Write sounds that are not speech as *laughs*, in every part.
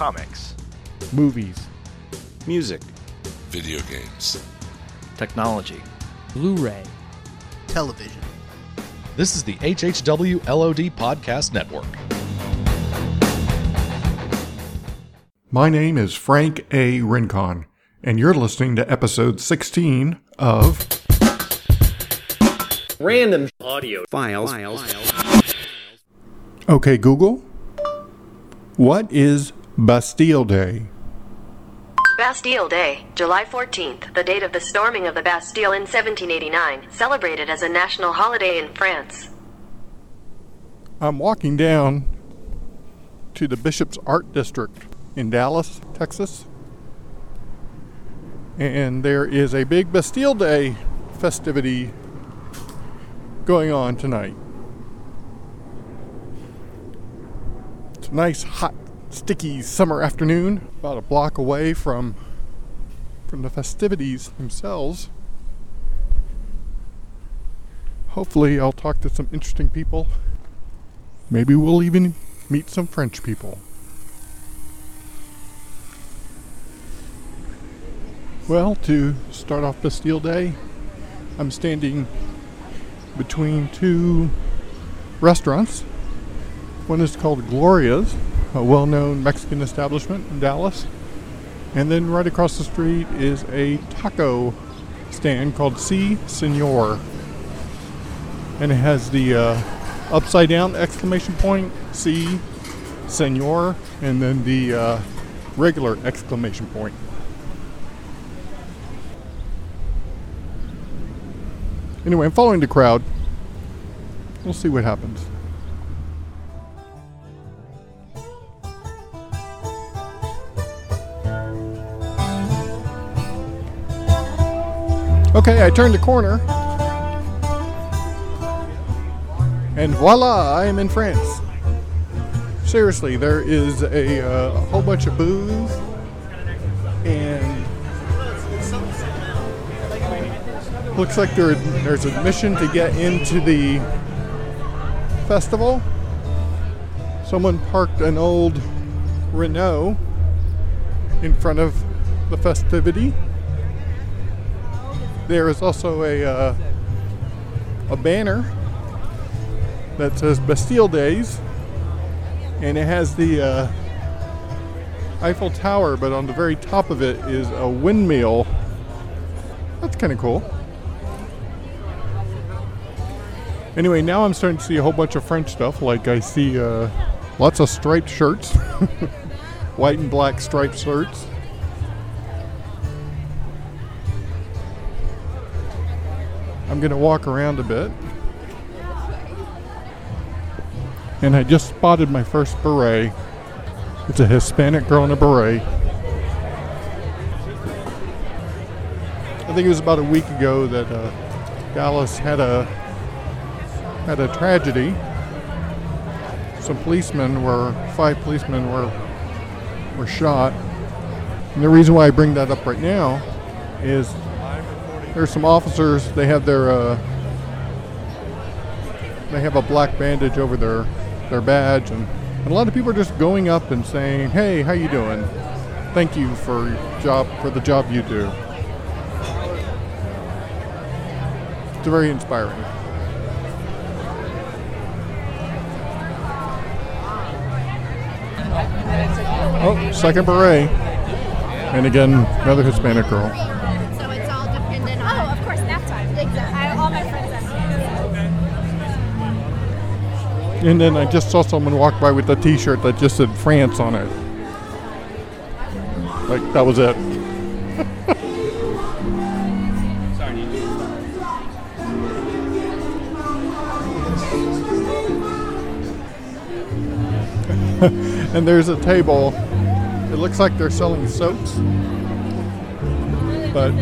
comics, movies, music, video games, technology, Blu ray, television. This is the HHW LOD Podcast Network. My name is Frank A. Rincon, and you're listening to episode 16 of Random Audio Files. files. OK Google, what is Bastille Day? Bastille Day, July 14th, the date of the storming of the Bastille in 1789, celebrated as a national holiday in France. I'm walking down to the Bishop Arts District in Dallas, Texas. And there is a big Bastille Day festivity going on tonight. It's a nice, hot, sticky summer afternoon, about a block away from from the festivities themselves. Hopefully, I'll talk to some interesting people. Maybe we'll even meet some French people. Well, to start off Bastille Day, I'm standing between two restaurants. One is called Gloria's, a well known Mexican establishment in Dallas. And then right across the street is a taco stand called Si Senor. And it has the uh, upside down exclamation point, Si Senor, and then the uh, regular exclamation point. Anyway, I'm following the crowd. We'll see what happens. Okay, I turned the corner. And voila, I am in France. Seriously, there is a, uh, a whole bunch of booze and looks like there, there's admission to get into the festival. Someone parked an old Renault in front of the festivity. There is also a uh, a banner that says Bastille Days, and it has the uh, Eiffel Tower, but on the very top of it is a windmill. That's kind of cool. Anyway, now I'm starting to see a whole bunch of French stuff. Like I see uh, lots of striped shirts, *laughs* white and black striped shirts. I'm going to walk around a bit. And I just spotted my first beret. It's a Hispanic girl in a beret. I think it was about a week ago that uh, Dallas had a had a tragedy. Some policemen were five policemen were were shot. And the reason why I bring that up right now is there's some officers. They have their uh, they have a black bandage over their their badge, and, and a lot of people are just going up and saying, "Hey, how you doing? Thank you for job for the job you do." It's very inspiring. Oh, second beret. And again, another Hispanic girl. Exactly. I, all my friends And then I just saw someone walk by with a T-shirt that just said France on it. Like that was it. *laughs* and there's a table. It looks like they're selling soaps, but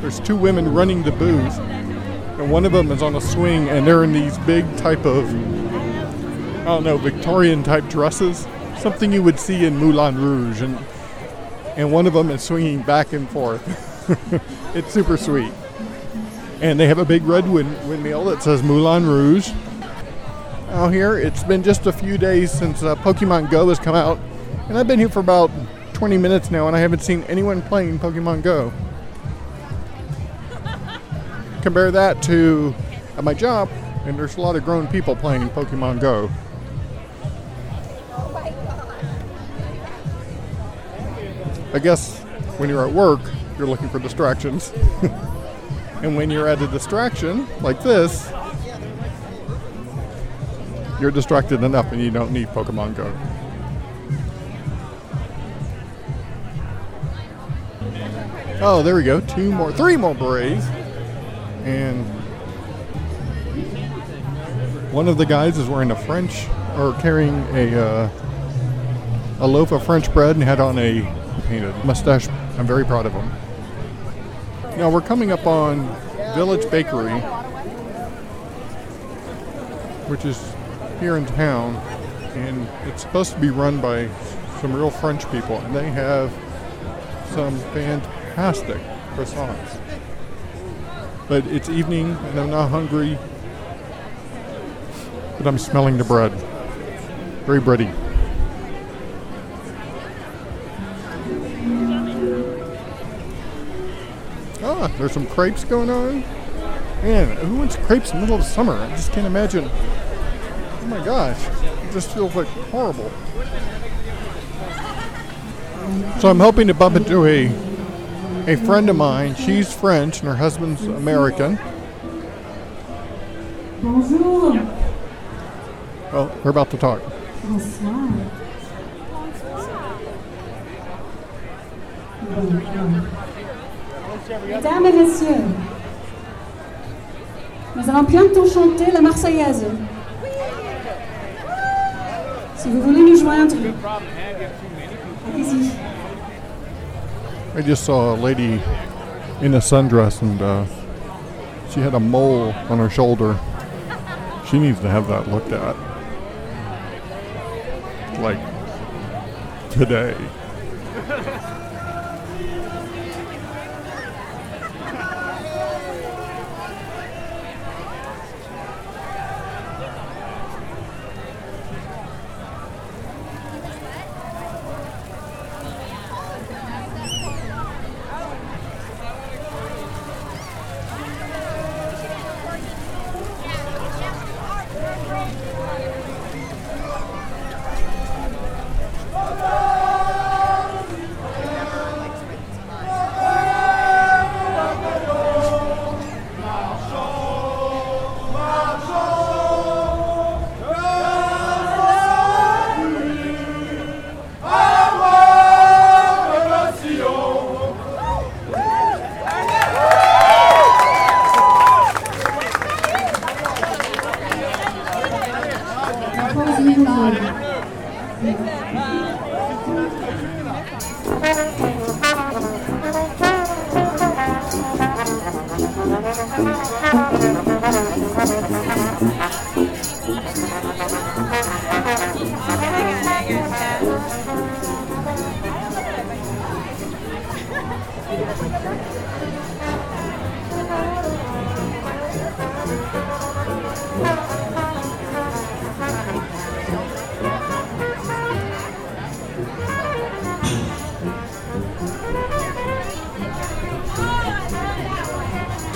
there's two women running the booth, and one of them is on a swing, and they're in these big type of, I don't know, Victorian type dresses, something you would see in Moulin Rouge, and and one of them is swinging back and forth. *laughs* it's super sweet, and they have a big red wind- windmill that says Moulin Rouge out here. It's been just a few days since uh, Pokemon Go has come out, And I've been here for about 20 minutes now, and I haven't seen anyone playing Pokemon Go. Compare that to at my job, and there's a lot of grown people playing Pokemon Go. I guess when you're at work, you're looking for distractions. *laughs* and when you're at a distraction like this, you're distracted enough and you don't need Pokemon Go. Oh, there we go. Two more, three more berets. And one of the guys is wearing a French, or carrying a, uh, a loaf of French bread and had on a painted mustache. I'm very proud of him. Now we're coming up on Village Bakery, which is here in town, and it's supposed to be run by some real French people, and they have some fantastic croissants. But it's evening, and I'm not hungry, but I'm smelling the bread. Very bready. Ah, there's some crepes going on. Man, who wants crepes in the middle of summer? I just can't imagine. Oh my gosh, it just feels like horrible. So I'm hoping to bump into a a friend of mine. She's French and her husband's American. Bonjour. Well, we're about to talk. Bonsoir. Mesdames et messieurs, nous allons bientôt chanter la Marseillaise. Si vous voulez nous joindre, allez-y. I just saw a lady in a sundress and uh, she had a mole on her shoulder. She needs to have that looked at. Like today. *laughs* 嗯。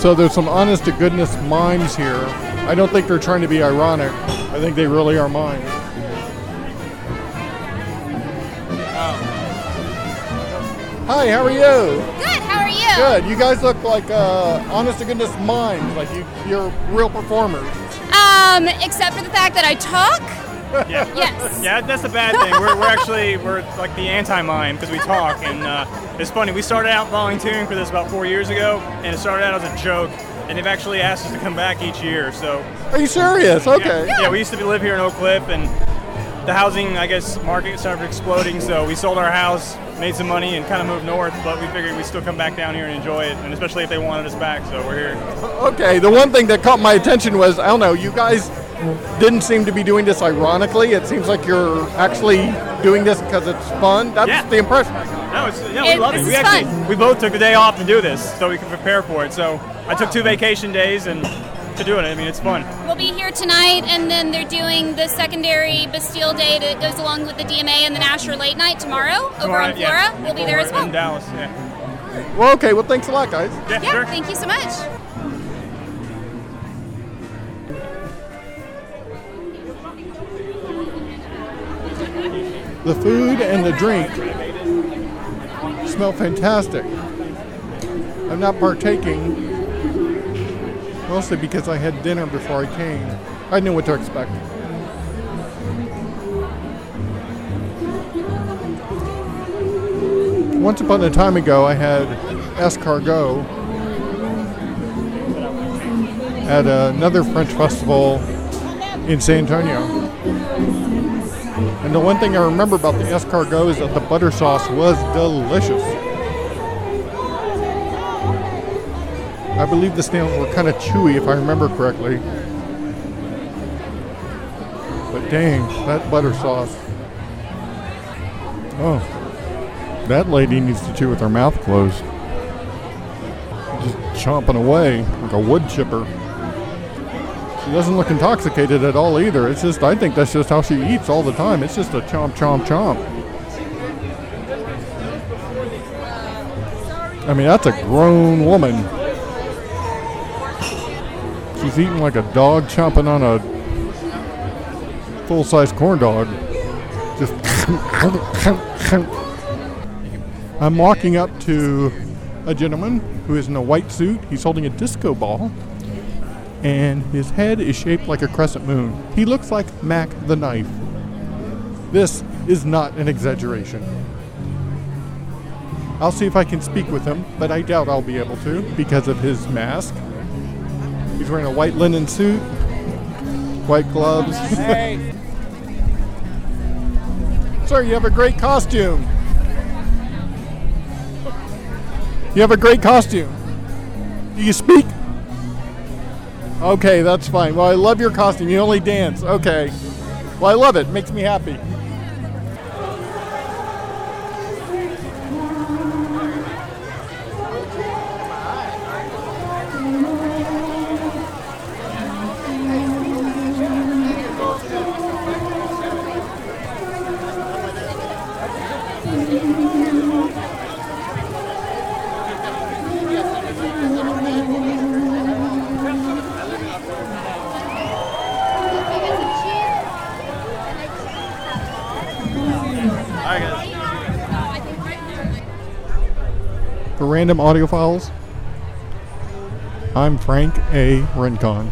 So there's some honest to goodness mimes here. I don't think they're trying to be ironic. I think they really are mimes. Hi, how are you? Good. How are you? Good. You guys look like uh, honest to goodness mimes. Like you, you're real performers. Um, except for the fact that I talk. Yeah. *laughs* Yes. Yeah, that's a bad thing. We're, we're actually we're like the anti-mime because we talk, and uh, it's funny. We started out volunteering for this about four years ago, and it started out as a joke, and they've actually asked us to come back each year. So Are you serious? Okay. yeah, we used to live here in Oak Cliff, and the housing, I guess, market started exploding. So we sold our house, made some money, and kind of moved north. But we figured we'd still come back down here and enjoy it, and especially if they wanted us back. So we're here. Okay. The one thing that caught my attention was I don't know. You guys didn't seem to be doing this ironically. It seems like you're actually doing this because it's fun. That's Yeah. the impression I got. No, it's, yeah, we It- love it. We actually fun. we both took a day off to do this so we could prepare for it. So I took two vacation days and to doing it. I mean, it's fun. We'll be here tonight, and then they're doing the secondary Bastille Day that goes along with the DMA and the Nasher Late Night tomorrow over Tomorrow, on Flora. yeah. We'll be there as well. In Dallas, yeah. Well, okay. Well, thanks a lot, guys. Yeah, Yeah, sure. thank you so much. The food and the drink smell fantastic. I'm not partaking, mostly because I had dinner before I came. I knew what to expect. Once upon a time ago, I had escargot at another French festival in San Antonio. And the one thing I remember about the escargot is that the butter sauce was delicious. I believe the snails were kind of chewy, if I remember correctly. But dang, that butter sauce. Oh, that lady needs to chew with her mouth closed. Just chomping away like a wood chipper. She doesn't look intoxicated at all either. It's just, I think that's just how she eats all the time. It's just a chomp, chomp, chomp. I mean, that's a grown woman. She's eating like a dog chomping on a full size corn dog. Just. I'm walking up to a gentleman who is in a white suit. He's holding a disco ball and his head is shaped like a crescent moon. He looks like Mac the Knife. This is not an exaggeration. I'll see if I can speak with him, but I doubt I'll be able to because of his mask. He's wearing a white linen suit, white gloves. Hey. *laughs* Sir, you have a great costume. You have a great costume. Do you speak? Okay, that's fine. Well, I love your costume. You only dance. Okay. Well, I love it. Makes me happy. Random audio files, I'm Frank A. Rincon.